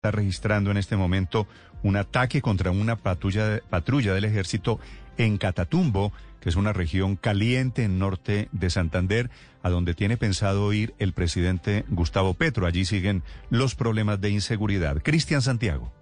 está registrando en este momento un ataque contra una patrulla, del ejército en Catatumbo, que es una región caliente en norte de Santander, a donde tiene pensado ir el presidente Gustavo Petro. Allí siguen los problemas de inseguridad. Cristian Santiago.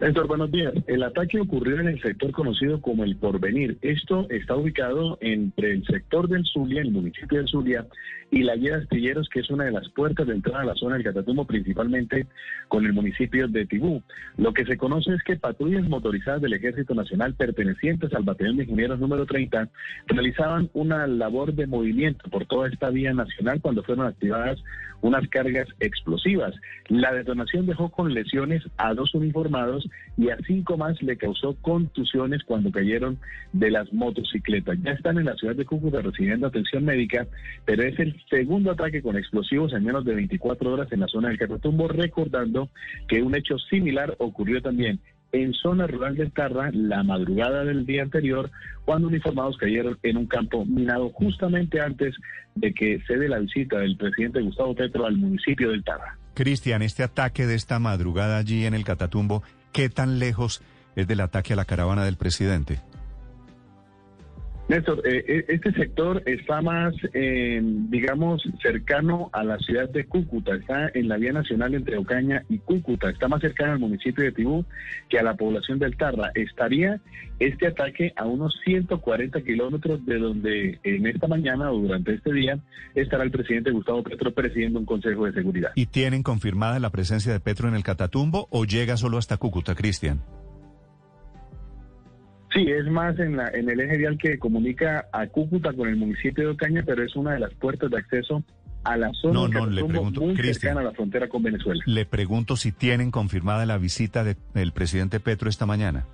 Néstor, buenos días. El ataque ocurrió en el sector conocido como El Porvenir. Esto está ubicado entre el sector del Zulia, el municipio del Zulia, y la guía de astilleros, que es una de las puertas de entrada a la zona del Catatumbo, principalmente con el municipio de Tibú. Lo que se conoce es que patrullas motorizadas del Ejército Nacional pertenecientes al Batallón de Ingenieros número 30 realizaban una labor de movimiento por toda esta vía nacional cuando fueron activadas unas cargas explosivas. La detonación dejó con lesiones a dos uniformados y a cinco más le causó contusiones cuando cayeron de las motocicletas. Ya están en la ciudad de Cúcuta recibiendo atención médica, pero es el segundo ataque con explosivos en menos de 24 horas en la zona del Catatumbo, recordando que un hecho similar ocurrió también en zona rural de Tarra la madrugada del día anterior, cuando uniformados cayeron en un campo minado justamente antes de que se dé la visita del presidente Gustavo Petro al municipio del Tarra. Cristian, este ataque de esta madrugada allí en el Catatumbo, ¿qué tan lejos es del ataque a la caravana del presidente? Néstor, eh, eh, este sector está más, eh, digamos, cercano a la ciudad de Cúcuta, está en la vía nacional entre Ocaña y Cúcuta, está más cercano al municipio de Tibú que a la población del Tarra. Estaría este ataque a unos 140 kilómetros de donde en esta mañana o durante este día estará el presidente Gustavo Petro presidiendo un consejo de seguridad. ¿Y tienen confirmada la presencia de Petro en el Catatumbo o llega solo hasta Cúcuta, Cristian? Sí, es más en, la, en el eje vial que comunica a Cúcuta con el municipio de Ocaña, pero es una de las puertas de acceso a la zona no, no, le pregunto, muy cercana a la frontera con Venezuela. Le pregunto si tienen confirmada la visita del presidente Petro esta mañana.